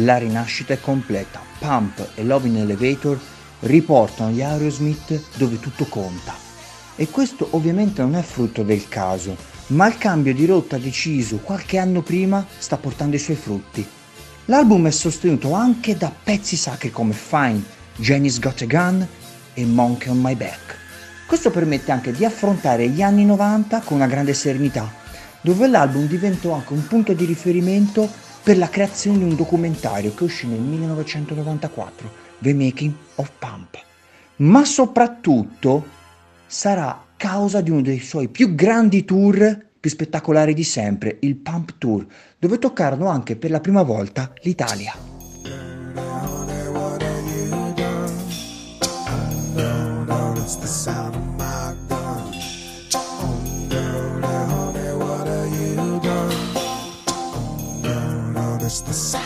La rinascita è completa. Pump e Love in Elevator riportano gli Aerosmith dove tutto conta. E questo ovviamente non è frutto del caso, ma il cambio di rotta deciso qualche anno prima sta portando i suoi frutti. L'album è sostenuto anche da pezzi sacri come Fine, Jenny's Got a Gun e Monkey on My Back. Questo permette anche di affrontare gli anni 90 con una grande serenità, dove l'album diventò anche un punto di riferimento per la creazione di un documentario che uscì nel 1994, The Making of Pump. Ma soprattutto sarà causa di uno dei suoi più grandi tour più spettacolari di sempre, il Pump Tour, dove toccarono anche per la prima volta l'Italia. The sound.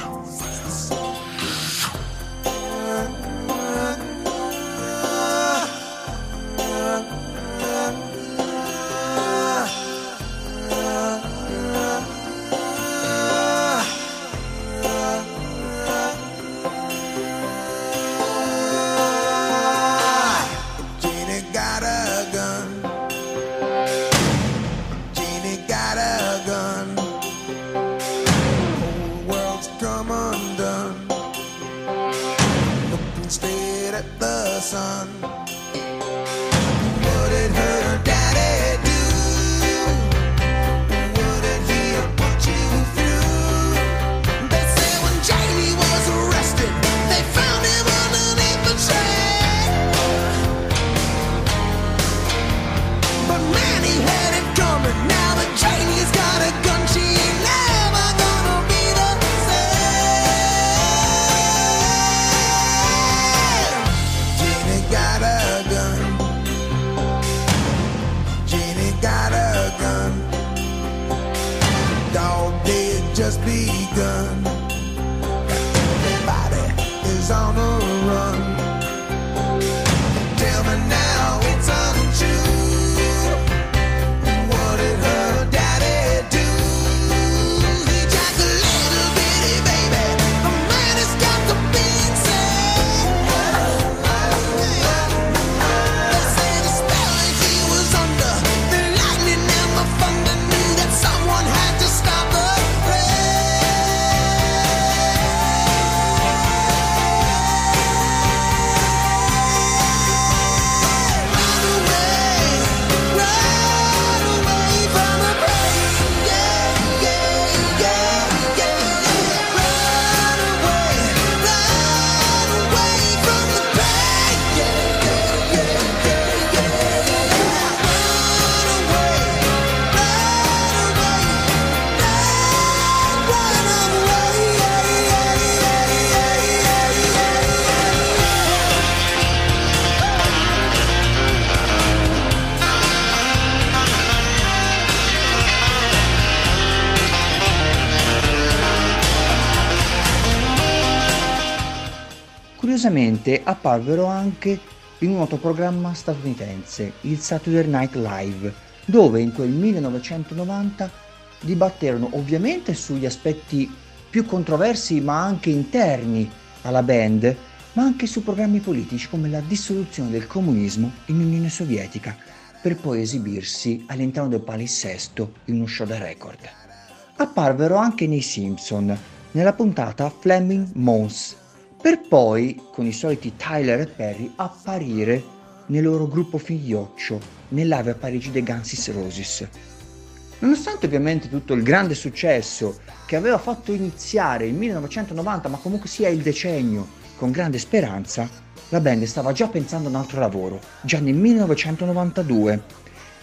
Curiosamente apparvero anche in un noto programma statunitense, il Saturday Night Live, dove in quel 1990 dibatterono ovviamente sugli aspetti più controversi ma anche interni alla band, ma anche su programmi politici come la dissoluzione del comunismo in Unione Sovietica, per poi esibirsi all'interno del palinsesto in uno show da record. Apparvero anche nei Simpson, nella puntata Fleming Mons, per poi, con i soliti Tyler e Perry, apparire nel loro gruppo figlioccio nell'ave a Parigi dei Guns Roses. Nonostante ovviamente tutto il grande successo che aveva fatto iniziare il 1990, ma comunque sia il decennio con grande speranza, la band stava già pensando a un altro lavoro, già nel 1992.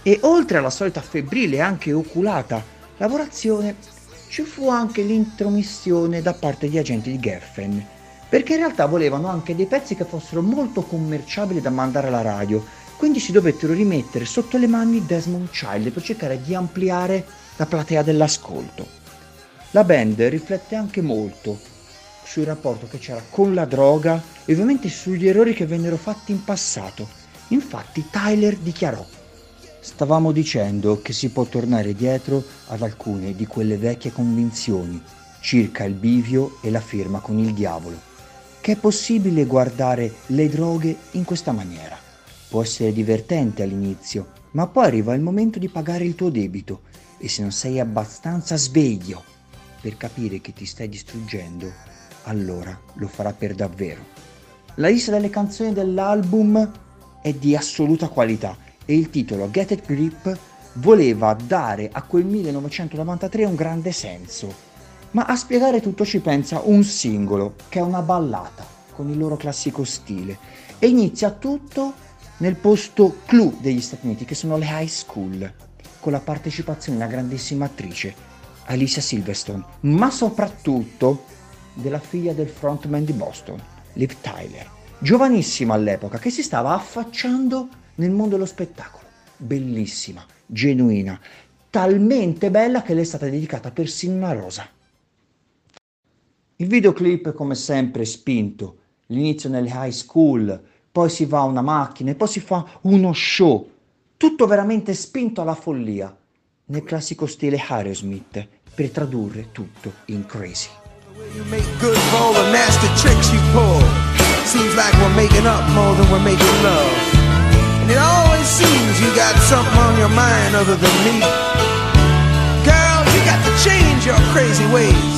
E oltre alla solita febbrile e anche oculata lavorazione, ci fu anche l'intromissione da parte degli agenti di Geffen, perché in realtà volevano anche dei pezzi che fossero molto commerciabili da mandare alla radio, quindi si dovettero rimettere sotto le mani Desmond Child per cercare di ampliare la platea dell'ascolto. La band riflette anche molto sul rapporto che c'era con la droga e ovviamente sugli errori che vennero fatti in passato. Infatti Tyler dichiarò Stavamo dicendo che si può tornare dietro ad alcune di quelle vecchie convinzioni circa il bivio e la firma con il diavolo che è possibile guardare le droghe in questa maniera. Può essere divertente all'inizio, ma poi arriva il momento di pagare il tuo debito e se non sei abbastanza sveglio per capire che ti stai distruggendo, allora lo farà per davvero. La lista delle canzoni dell'album è di assoluta qualità e il titolo Get It Grip voleva dare a quel 1993 un grande senso. Ma a spiegare tutto ci pensa un singolo, che è una ballata, con il loro classico stile. E inizia tutto nel posto clou degli Stati Uniti, che sono le high school, con la partecipazione di una grandissima attrice, Alicia Silverstone, ma soprattutto della figlia del frontman di Boston, Liv Tyler, giovanissima all'epoca, che si stava affacciando nel mondo dello spettacolo. Bellissima, genuina, talmente bella che le è stata dedicata persino una rosa. Il videoclip, come sempre, è spinto. L'inizio nelle high school, poi si va a una macchina e poi si fa uno show. Tutto veramente spinto alla follia, nel classico stile Aerosmith, per tradurre tutto in crazy. Seems like we're making up more than we're making love. And it always seems you got something on your mind other than me. Girl, you got to change your crazy ways.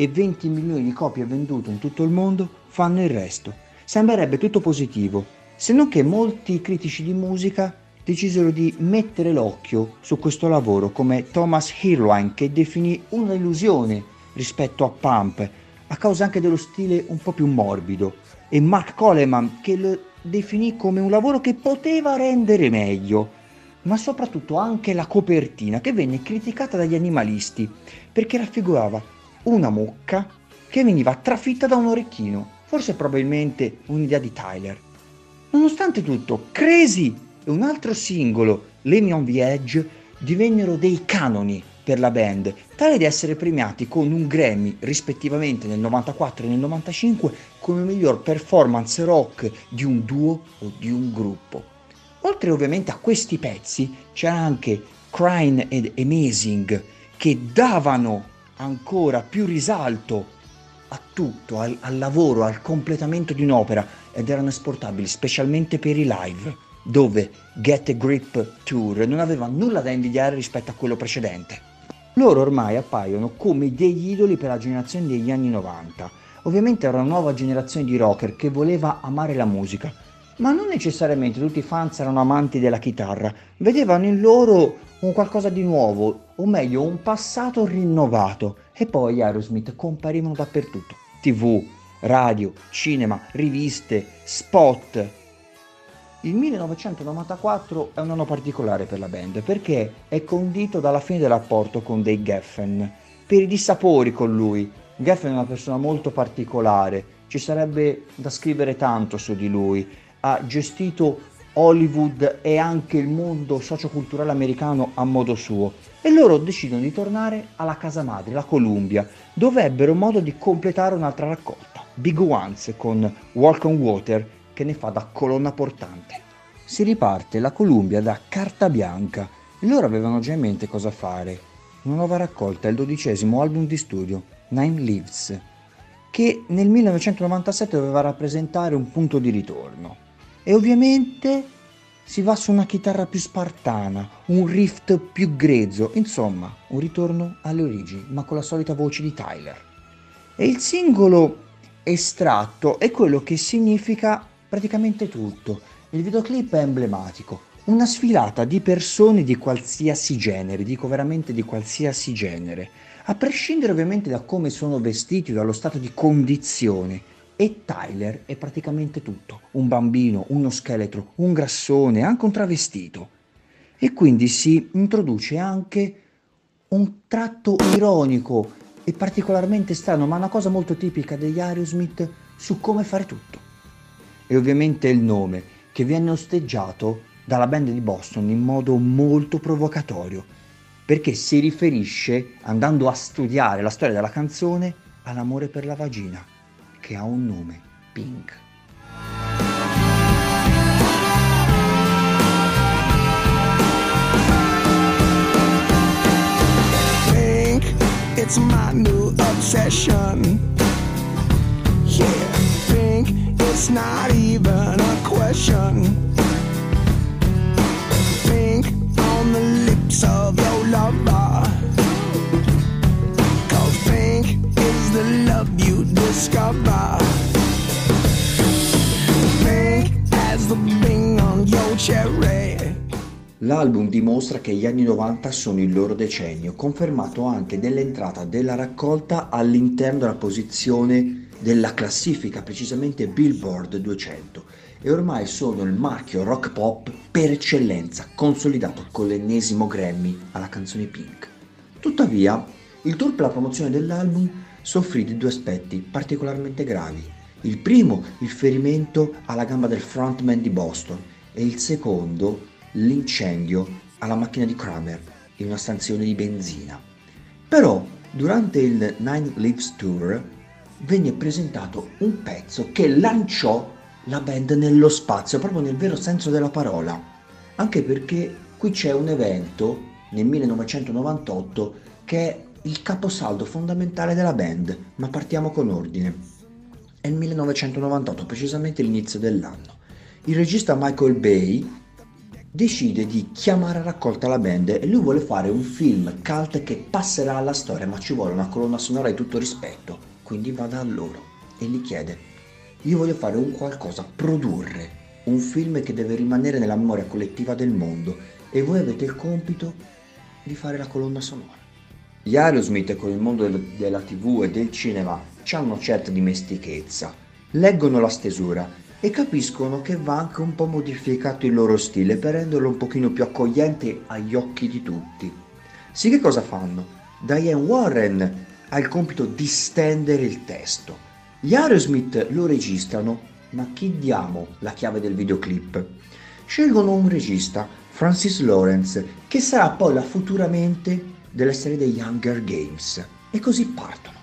e 20 milioni di copie vendute in tutto il mondo fanno il resto. Sembrerebbe tutto positivo, se non che molti critici di musica decisero di mettere l'occhio su questo lavoro come Thomas Hirwine che definì una illusione rispetto a Pump a causa anche dello stile un po' più morbido e Mark Coleman che lo definì come un lavoro che poteva rendere meglio ma soprattutto anche la copertina che venne criticata dagli animalisti perché raffigurava una mucca che veniva trafitta da un orecchino, forse probabilmente un'idea di Tyler. Nonostante tutto, Crazy e un altro singolo, Let Me on the Edge, divennero dei canoni per la band, tale da essere premiati con un Grammy rispettivamente nel 94 e nel 95 come miglior performance rock di un duo o di un gruppo. Oltre ovviamente a questi pezzi c'era anche Crying ed Amazing che davano ancora più risalto a tutto, al, al lavoro, al completamento di un'opera ed erano esportabili specialmente per i live, dove Get a Grip Tour non aveva nulla da invidiare rispetto a quello precedente. Loro ormai appaiono come degli idoli per la generazione degli anni 90. Ovviamente era una nuova generazione di rocker che voleva amare la musica, ma non necessariamente tutti i fans erano amanti della chitarra, vedevano in loro un qualcosa di nuovo, o meglio un passato rinnovato, e poi gli Aerosmith comparivano dappertutto, tv, radio, cinema, riviste, spot. Il 1994 è un anno particolare per la band perché è condito dalla fine del rapporto con Dave Geffen, per i dissapori con lui. Geffen è una persona molto particolare, ci sarebbe da scrivere tanto su di lui. Ha gestito Hollywood e anche il mondo socioculturale americano a modo suo e loro decidono di tornare alla casa madre, la Columbia, dove ebbero modo di completare un'altra raccolta, Big Ones con Walk on Water che ne fa da colonna portante. Si riparte la Columbia da carta bianca e loro avevano già in mente cosa fare. Una nuova raccolta, il dodicesimo album di studio, Nine Leaves, che nel 1997 doveva rappresentare un punto di ritorno. E ovviamente si va su una chitarra più spartana, un riff più grezzo, insomma, un ritorno alle origini, ma con la solita voce di Tyler. E il singolo estratto è quello che significa praticamente tutto. Il videoclip è emblematico, una sfilata di persone di qualsiasi genere, dico veramente di qualsiasi genere, a prescindere ovviamente da come sono vestiti, dallo stato di condizione. E Tyler è praticamente tutto, un bambino, uno scheletro, un grassone, anche un travestito. E quindi si introduce anche un tratto ironico e particolarmente strano, ma una cosa molto tipica degli Aerosmith su come fare tutto. E ovviamente il nome, che viene osteggiato dalla band di Boston in modo molto provocatorio perché si riferisce, andando a studiare la storia della canzone, all'amore per la vagina, che ha un nome, Pink. Pink, it's my new obsession. Yeah, pink, it's not even a question. Pink on the lips of your lover. Cause pink is the love you discover. Pink as the bing on your cherry. L'album dimostra che gli anni 90 sono il loro decennio, confermato anche dall'entrata della raccolta all'interno della posizione della classifica, precisamente Billboard 200 e ormai sono il marchio rock pop per eccellenza, consolidato con l'ennesimo Grammy alla canzone Pink. Tuttavia, il tour per la promozione dell'album soffrì di due aspetti particolarmente gravi. Il primo, il ferimento alla gamba del frontman di Boston e il secondo, l'incendio alla macchina di Kramer in una stazione di benzina. Però, durante il Nine Lives Tour, venne presentato un pezzo che lanciò la band nello spazio, proprio nel vero senso della parola. Anche perché qui c'è un evento nel 1998 che è il caposaldo fondamentale della band, ma partiamo con ordine. È il 1998, precisamente l'inizio dell'anno. Il regista Michael Bay decide di chiamare a raccolta la band e lui vuole fare un film cult che passerà alla storia, ma ci vuole una colonna sonora di tutto rispetto. Quindi va da loro e gli chiede io voglio fare un qualcosa, produrre un film che deve rimanere nella memoria collettiva del mondo e voi avete il compito di fare la colonna sonora. Gli Aerosmith con il mondo del, della tv e del cinema hanno certa dimestichezza, leggono la stesura e capiscono che va anche un po' modificato il loro stile per renderlo un pochino più accogliente agli occhi di tutti. Sì che cosa fanno? Diane Warren ha il compito di stendere il testo gli Aerosmith lo registrano, ma chi diamo la chiave del videoclip? Scelgono un regista, Francis Lawrence, che sarà poi la futuramente della serie degli Hunger Games. E così partono.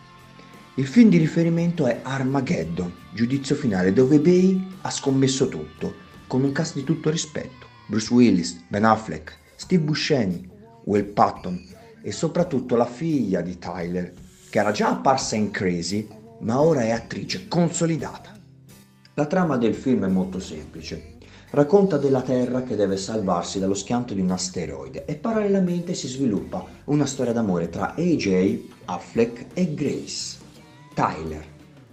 Il film di riferimento è Armageddon, giudizio finale, dove Bay ha scommesso tutto, con un cast di tutto rispetto. Bruce Willis, Ben Affleck, Steve Buscemi, Will Patton e soprattutto la figlia di Tyler, che era già apparsa in Crazy ma ora è attrice consolidata. La trama del film è molto semplice. Racconta della Terra che deve salvarsi dallo schianto di un asteroide e parallelamente si sviluppa una storia d'amore tra AJ, Affleck e Grace. Tyler,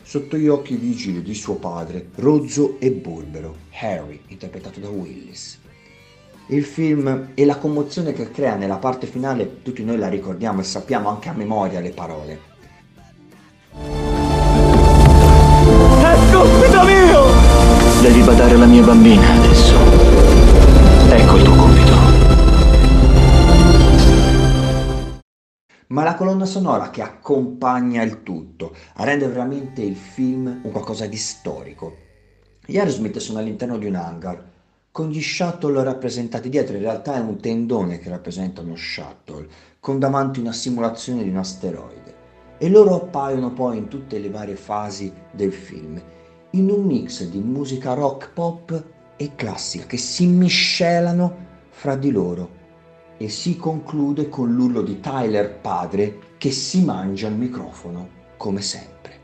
sotto gli occhi vigili di suo padre, rozzo e burbero, Harry, interpretato da Willis. Il film e la commozione che crea nella parte finale, tutti noi la ricordiamo e sappiamo anche a memoria le parole. Compito mio! Devi badare alla mia bambina adesso. Ecco il tuo compito. ma la colonna sonora che accompagna il tutto a rendere veramente il film un qualcosa di storico. Gli Aerosmith sono all'interno di un hangar con gli shuttle rappresentati dietro, in realtà è un tendone che rappresenta uno shuttle, con davanti una simulazione di un asteroide. E loro appaiono poi in tutte le varie fasi del film, in un mix di musica rock pop e classica che si miscelano fra di loro e si conclude con l'urlo di Tyler padre che si mangia il microfono come sempre.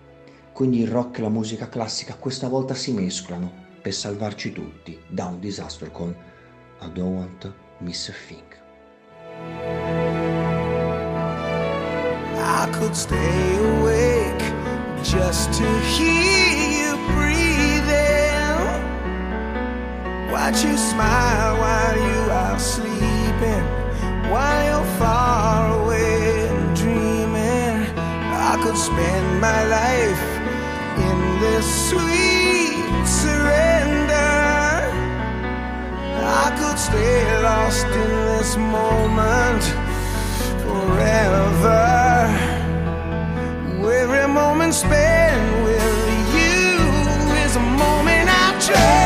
Quindi il rock e la musica classica questa volta si mescolano per salvarci tutti da un disastro con I don't want to miss a thing. I could stay awake just to hear Watch you smile while you are sleeping, while you're far away and dreaming. I could spend my life in this sweet surrender. I could stay lost in this moment forever. Every moment spent with you is a moment I treasure.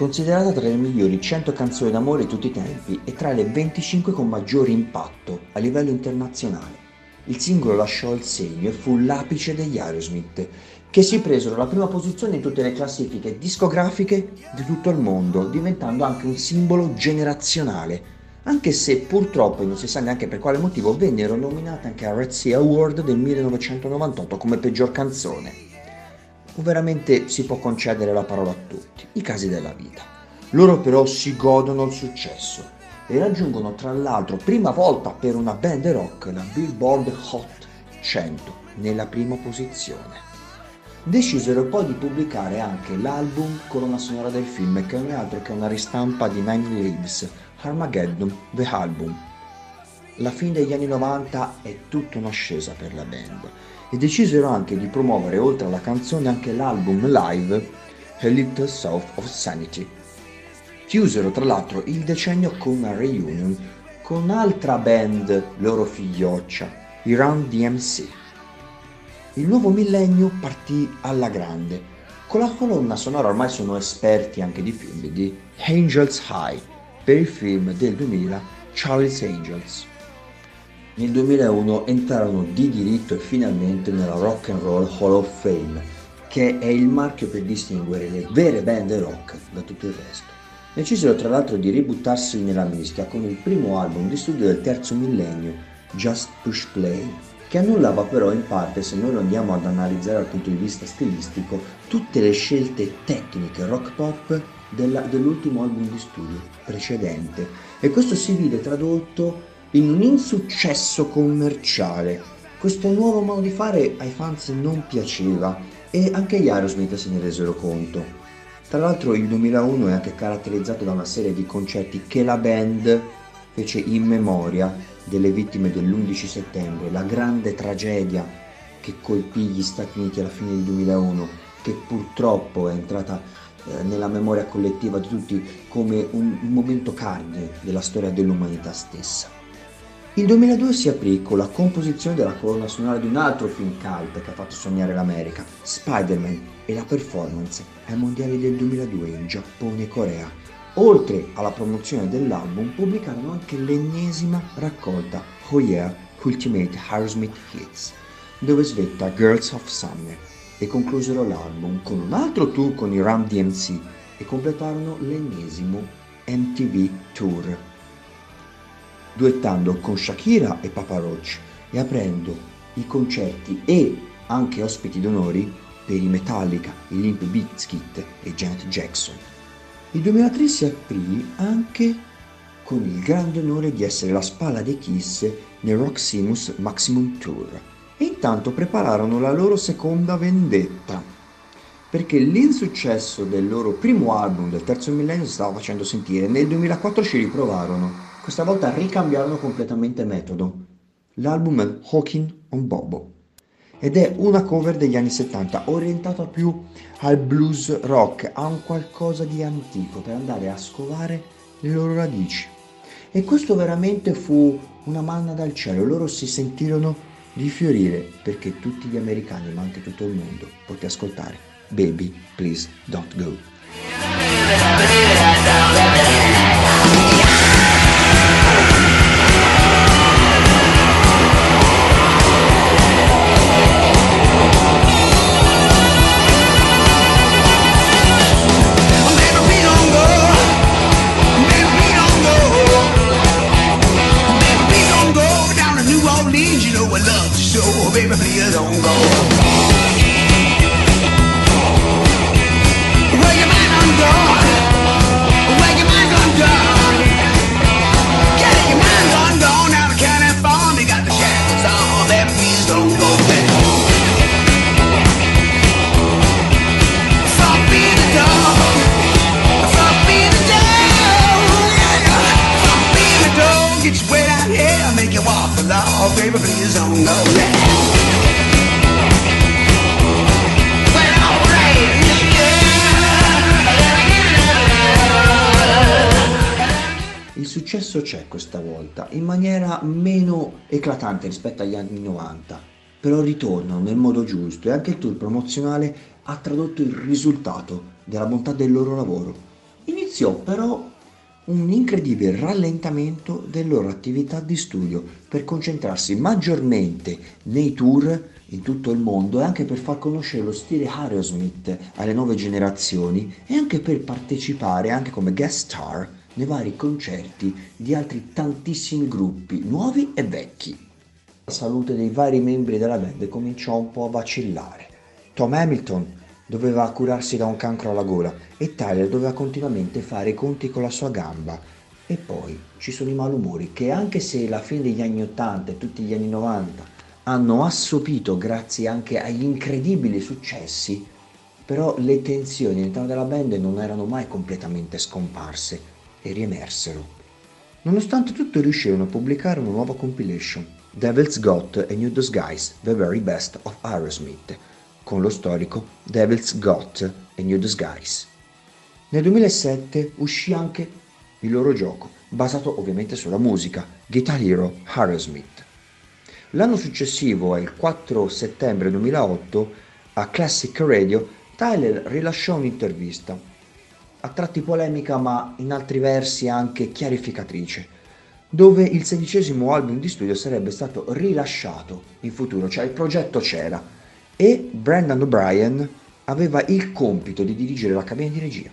Considerata tra le migliori 100 canzoni d'amore di tutti i tempi e tra le 25 con maggiore impatto a livello internazionale. Il singolo lasciò il segno e fu l'apice degli Aerosmith, che si presero la prima posizione in tutte le classifiche discografiche di tutto il mondo, diventando anche un simbolo generazionale, anche se purtroppo, non si sa neanche per quale motivo, vennero nominate anche al Red Sea Award del 1998 come peggior canzone o veramente si può concedere la parola a tutti, i casi della vita. Loro però si godono il successo e raggiungono tra l'altro prima volta per una band rock la Billboard Hot 100 nella prima posizione. Decisero poi di pubblicare anche l'album colonna sonora del film che non è altro che una ristampa di Nine Lives, Armageddon The Album. La fine degli anni 90 è tutta un'ascesa per la band e decisero anche di promuovere oltre alla canzone anche l'album live A Little South of Sanity. Chiusero tra l'altro il decennio con una reunion con un'altra band loro figlioccia, i Run DMC. Il nuovo millennio partì alla grande. Con la colonna sonora ormai sono esperti anche di film di Angels High per il film del 2000 Charlie's Angels. Nel 2001 entrarono di diritto e finalmente nella Rock and Roll Hall of Fame, che è il marchio per distinguere le vere band rock da tutto il resto. Decisero tra l'altro di ributtarsi nella mischia con il primo album di studio del terzo millennio, Just Push Play, che annullava però in parte, se noi lo andiamo ad analizzare dal punto di vista stilistico, tutte le scelte tecniche rock pop della, dell'ultimo album di studio precedente. E questo si vide tradotto in un insuccesso commerciale. Questo nuovo modo di fare ai fans non piaceva e anche gli Aerosmith se ne resero conto. Tra l'altro il 2001 è anche caratterizzato da una serie di concerti che la band fece in memoria delle vittime dell'11 settembre, la grande tragedia che colpì gli Stati Uniti alla fine del 2001, che purtroppo è entrata eh, nella memoria collettiva di tutti come un, momento cardine della storia dell'umanità stessa. Il 2002 si aprì con la composizione della colonna sonora di un altro film cult che ha fatto sognare l'America, Spider-Man, e la performance ai mondiali del 2002 in Giappone e Corea. Oltre alla promozione dell'album, pubblicarono anche l'ennesima raccolta Oh Yeah Ultimate Aerosmith Hits, dove svetta Girls of Summer, e conclusero l'album con un altro tour con i Ram DMC e completarono l'ennesimo MTV Tour duettando con Shakira e Papa Roach e aprendo i concerti e anche ospiti d'onori per i Metallica, i Limp Bizkit e Janet Jackson. Il 2003 si aprì anche con il grande onore di essere la spalla dei Kiss nel Roximus Maximum Tour e intanto prepararono la loro seconda vendetta. perché l'insuccesso del loro primo album del terzo millennio si stava facendo sentire. Nel 2004 ci riprovarono, questa volta ricambiarono completamente metodo. L'album è Hawking on Bobo ed è una cover degli anni 70 orientata più al blues rock, a un qualcosa di antico per andare a scovare le loro radici. E questo veramente fu una manna dal cielo, loro si sentirono di fiorire perché tutti gli americani, ma anche tutto il mondo, poté ascoltare Baby, please don't go. Eclatante rispetto agli anni 90, però ritornano nel modo giusto e anche il tour promozionale ha tradotto il risultato della bontà del loro lavoro. Iniziò però un incredibile rallentamento delle loro attività di studio per concentrarsi maggiormente nei tour in tutto il mondo e anche per far conoscere lo stile Aerosmith alle nuove generazioni e anche per partecipare anche come guest star nei vari concerti di altri tantissimi gruppi, nuovi e vecchi. La salute dei vari membri della band cominciò un po' a vacillare. Tom Hamilton doveva curarsi da un cancro alla gola e Tyler doveva continuamente fare i conti con la sua gamba. E poi ci sono i malumori che anche se la fine degli anni 80 e tutti gli anni 90 hanno assopito grazie anche agli incredibili successi, però le tensioni all'interno della band non erano mai completamente scomparse e riemersero. Nonostante tutto riuscirono a pubblicare una nuova compilation, Devil's Got a New Disguise, The Very Best of Aerosmith, con lo storico Devil's Got a New Disguise. Nel 2007 uscì anche il loro gioco, basato ovviamente sulla musica, Guitar Hero Aerosmith. L'anno successivo, il 4 settembre 2008, a Classic Radio, Tyler rilasciò un'intervista a tratti polemica ma in altri versi anche chiarificatrice, dove il sedicesimo album di studio sarebbe stato rilasciato in futuro, cioè il progetto c'era e Brandon O'Brien aveva il compito di dirigere la cabina di regia.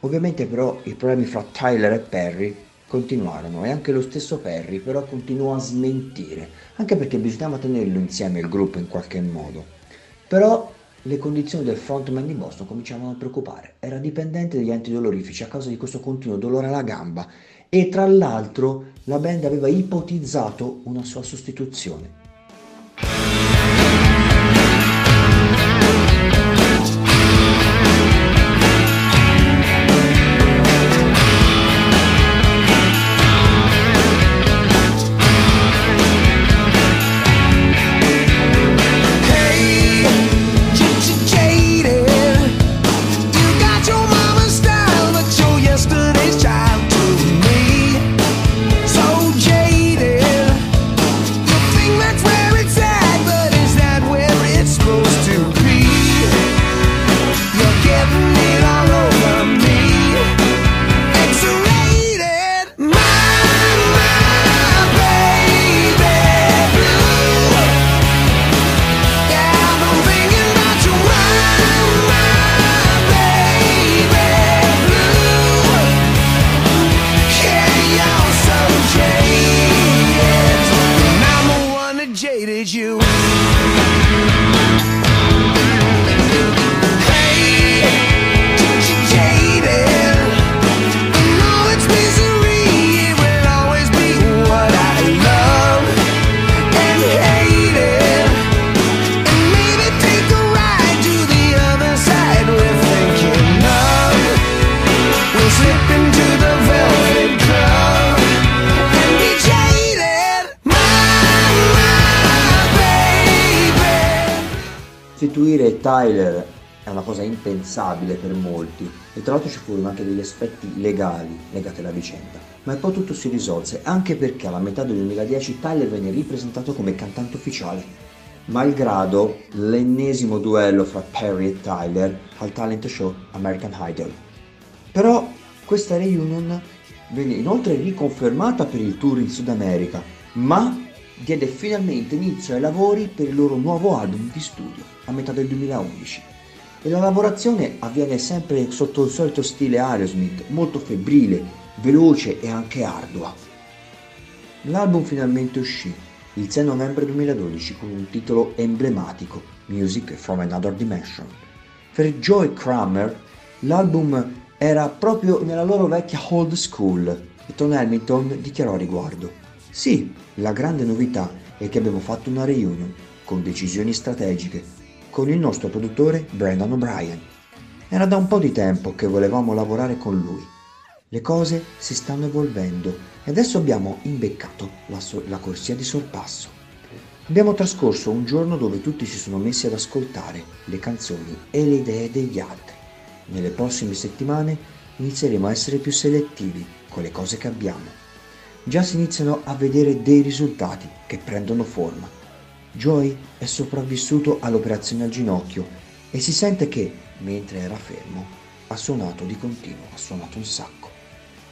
Ovviamente però i problemi fra Tyler e Perry continuarono e anche lo stesso Perry però continuò a smentire, anche perché bisognava tenerlo insieme il gruppo in qualche modo. Però le condizioni del frontman di Boston cominciavano a preoccupare. Era dipendente dagli antidolorifici a causa di questo continuo dolore alla gamba e tra l'altro la band aveva ipotizzato una sua sostituzione. Tyler è una cosa impensabile per molti e tra l'altro ci furono anche degli aspetti legali legati alla vicenda, ma poi tutto si risolse anche perché alla metà del 2010 Tyler venne ripresentato come cantante ufficiale, malgrado l'ennesimo duello fra Perry e Tyler al talent show American Idol. Però questa reunion venne inoltre riconfermata per il tour in Sud America, ma diede finalmente inizio ai lavori per il loro nuovo album di studio a metà del 2011 e la lavorazione avviene sempre sotto il solito stile Aerosmith, molto febbrile, veloce e anche ardua. L'album finalmente uscì il 6 novembre 2012 con un titolo emblematico, Music from Another Dimension. Per Joy Kramer l'album era proprio nella loro vecchia old school e Tom Hamilton dichiarò a riguardo. Sì, la grande novità è che abbiamo fatto una reunion con decisioni strategiche con il nostro produttore Brandon O'Brien. Era da un po' di tempo che volevamo lavorare con lui. Le cose si stanno evolvendo e adesso abbiamo imbeccato la, so- la corsia di sorpasso. Abbiamo trascorso un giorno dove tutti si sono messi ad ascoltare le canzoni e le idee degli altri. Nelle prossime settimane inizieremo a essere più selettivi con le cose che abbiamo. Già si iniziano a vedere dei risultati che prendono forma Joy è sopravvissuto all'operazione al ginocchio e si sente che, mentre era fermo, ha suonato di continuo, ha suonato un sacco.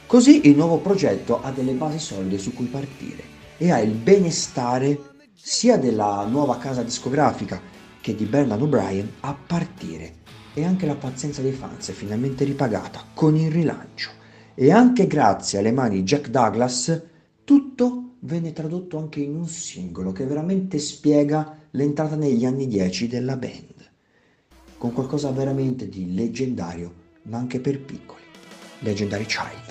Così il nuovo progetto ha delle basi solide su cui partire e ha il benestare sia della nuova casa discografica che di Bernard O'Brien a partire e anche la pazienza dei fans è finalmente ripagata con il rilancio e anche grazie alle mani di Jack Douglas tutto venne tradotto anche in un singolo che veramente spiega l'entrata negli anni 10 della band, con qualcosa veramente di leggendario, ma anche per piccoli. Legendary Child.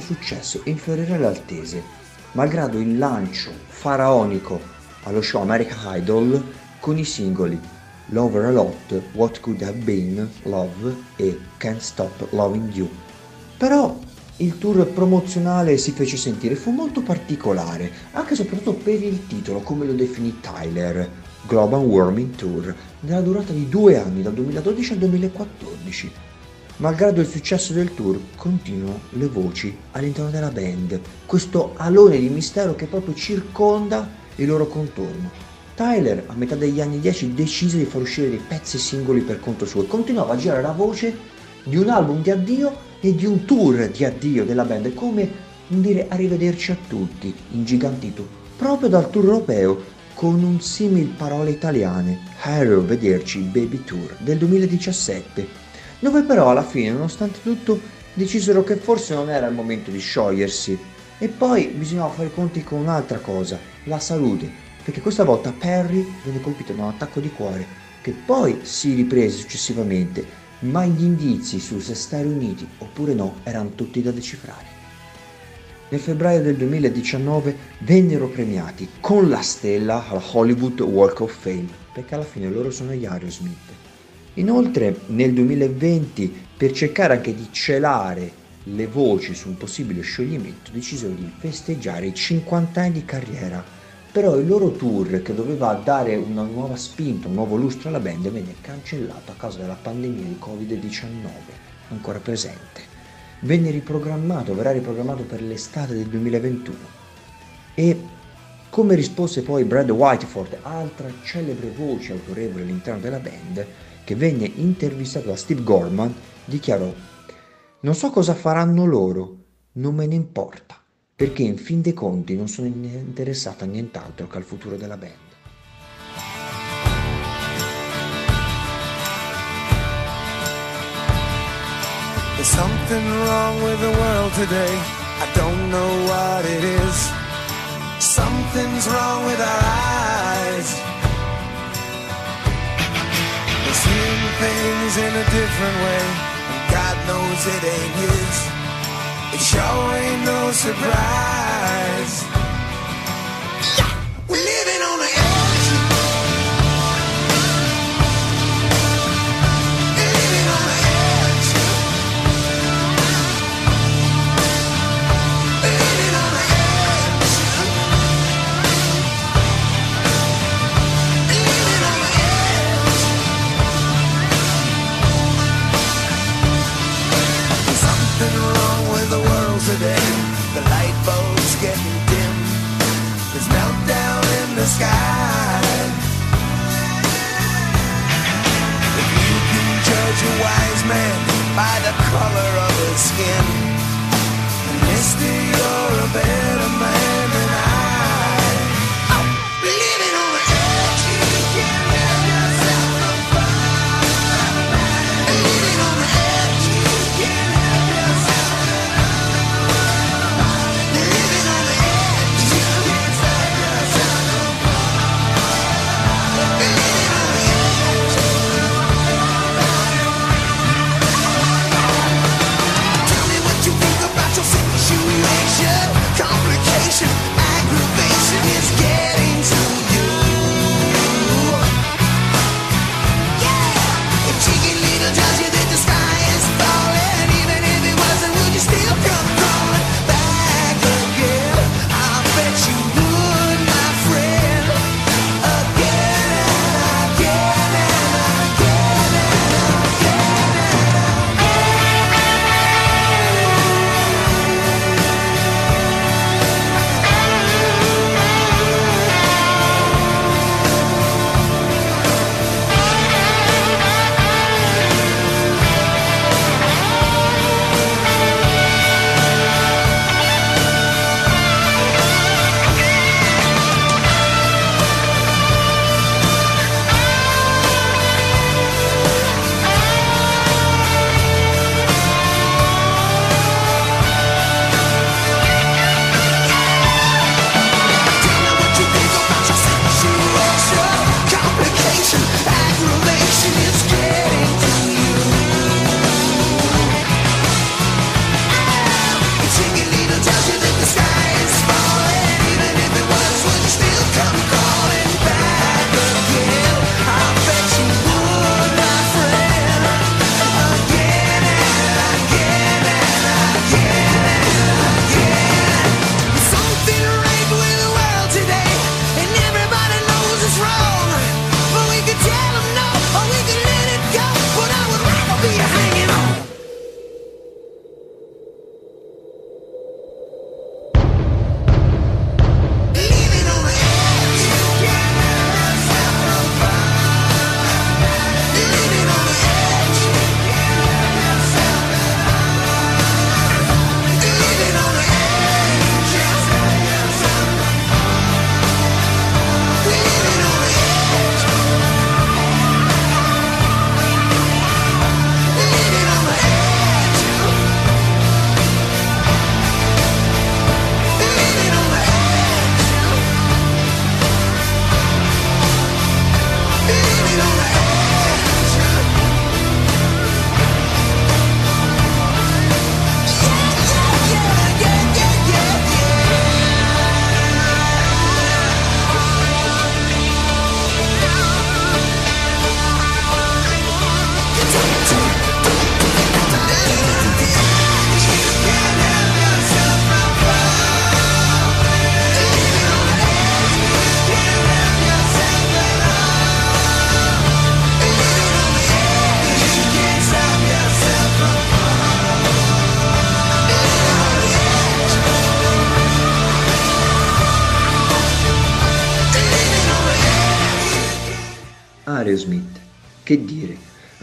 Successo inferiore alle attese, malgrado il lancio faraonico allo show American Idol con i singoli Lover a Lot, What Could Have Been, Love e Can't Stop Loving You. Però il tour promozionale si fece sentire, fu molto particolare, anche e soprattutto per il titolo, come lo definì Tyler, Global Warming Tour, nella durata di due anni, dal 2012 al 2014. Malgrado il successo del tour, continuano le voci all'interno della band, questo alone di mistero che proprio circonda il loro contorno. Tyler, a metà degli anni 10, decise di far uscire dei pezzi singoli per conto suo e continuava a girare la voce di un album di addio e di un tour di addio della band, come un dire arrivederci a tutti, ingigantito proprio dal tour europeo con un simil parole italiane, Arrivederci Baby Tour del 2017, dove però alla fine, nonostante tutto, decisero che forse non era il momento di sciogliersi e poi bisognava fare i conti con un'altra cosa, la salute, perché questa volta Perry venne colpito da un attacco di cuore che poi si riprese successivamente, ma gli indizi su se stare uniti oppure no erano tutti da decifrare. Nel febbraio del 2019 vennero premiati con la stella alla Hollywood Walk of Fame, perché alla fine loro sono gli Aerosmith. Inoltre nel 2020, per cercare anche di celare le voci su un possibile scioglimento, decisero di festeggiare i 50 anni di carriera. Però il loro tour, che doveva dare una nuova spinta, un nuovo lustro alla band, venne cancellato a causa della pandemia di Covid-19, ancora presente venne riprogrammato, verrà riprogrammato per l'estate del 2021. E come rispose poi Brad Whiteford, altra celebre voce autorevole all'interno della band, che venne intervistato da Steve Gorman, dichiarò Non so cosa faranno loro, non me ne importa, perché in fin dei conti non sono interessato a nient'altro che al futuro della band. There's something wrong with the world today. I don't know what it is. Something's wrong with our eyes. Things in a different way, and God knows it ain't His. It sure ain't no surprise. by the color of his skin.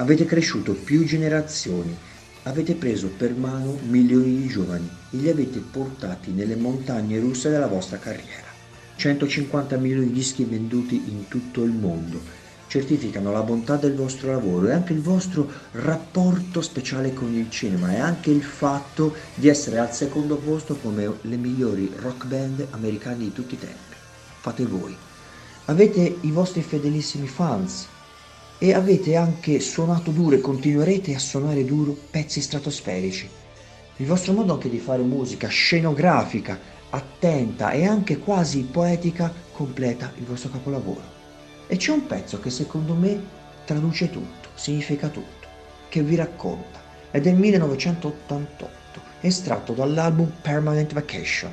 Avete cresciuto più generazioni, avete preso per mano milioni di giovani e li avete portati nelle montagne russe della vostra carriera. 150 milioni di dischi venduti in tutto il mondo certificano la bontà del vostro lavoro e anche il vostro rapporto speciale con il cinema e anche il fatto di essere al secondo posto come le migliori rock band americane di tutti i tempi. Fate voi. Avete i vostri fedelissimi fans e avete anche suonato duro e continuerete a suonare duro pezzi stratosferici. Il vostro modo anche di fare musica scenografica, attenta e anche quasi poetica completa il vostro capolavoro. E c'è un pezzo che secondo me traduce tutto, significa tutto, che vi racconta. È del 1988, estratto dall'album Permanent Vacation.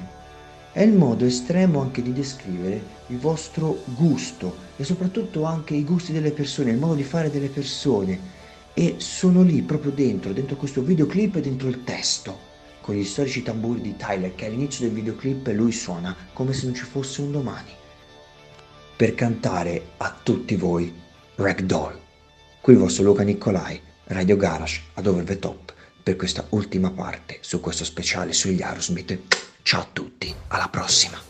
È il modo estremo anche di descrivere il vostro gusto e soprattutto anche i gusti delle persone, il modo di fare delle persone. E sono lì proprio dentro, dentro questo videoclip e dentro il testo, con gli storici tamburi di Tyler che all'inizio del videoclip lui suona come se non ci fosse un domani per cantare a tutti voi Ragdoll. Qui il vostro Luca Nicolai, Radio Garage ad Over the Top, per questa ultima parte su questo speciale sugli Aerosmith. Ciao a tutti, alla prossima!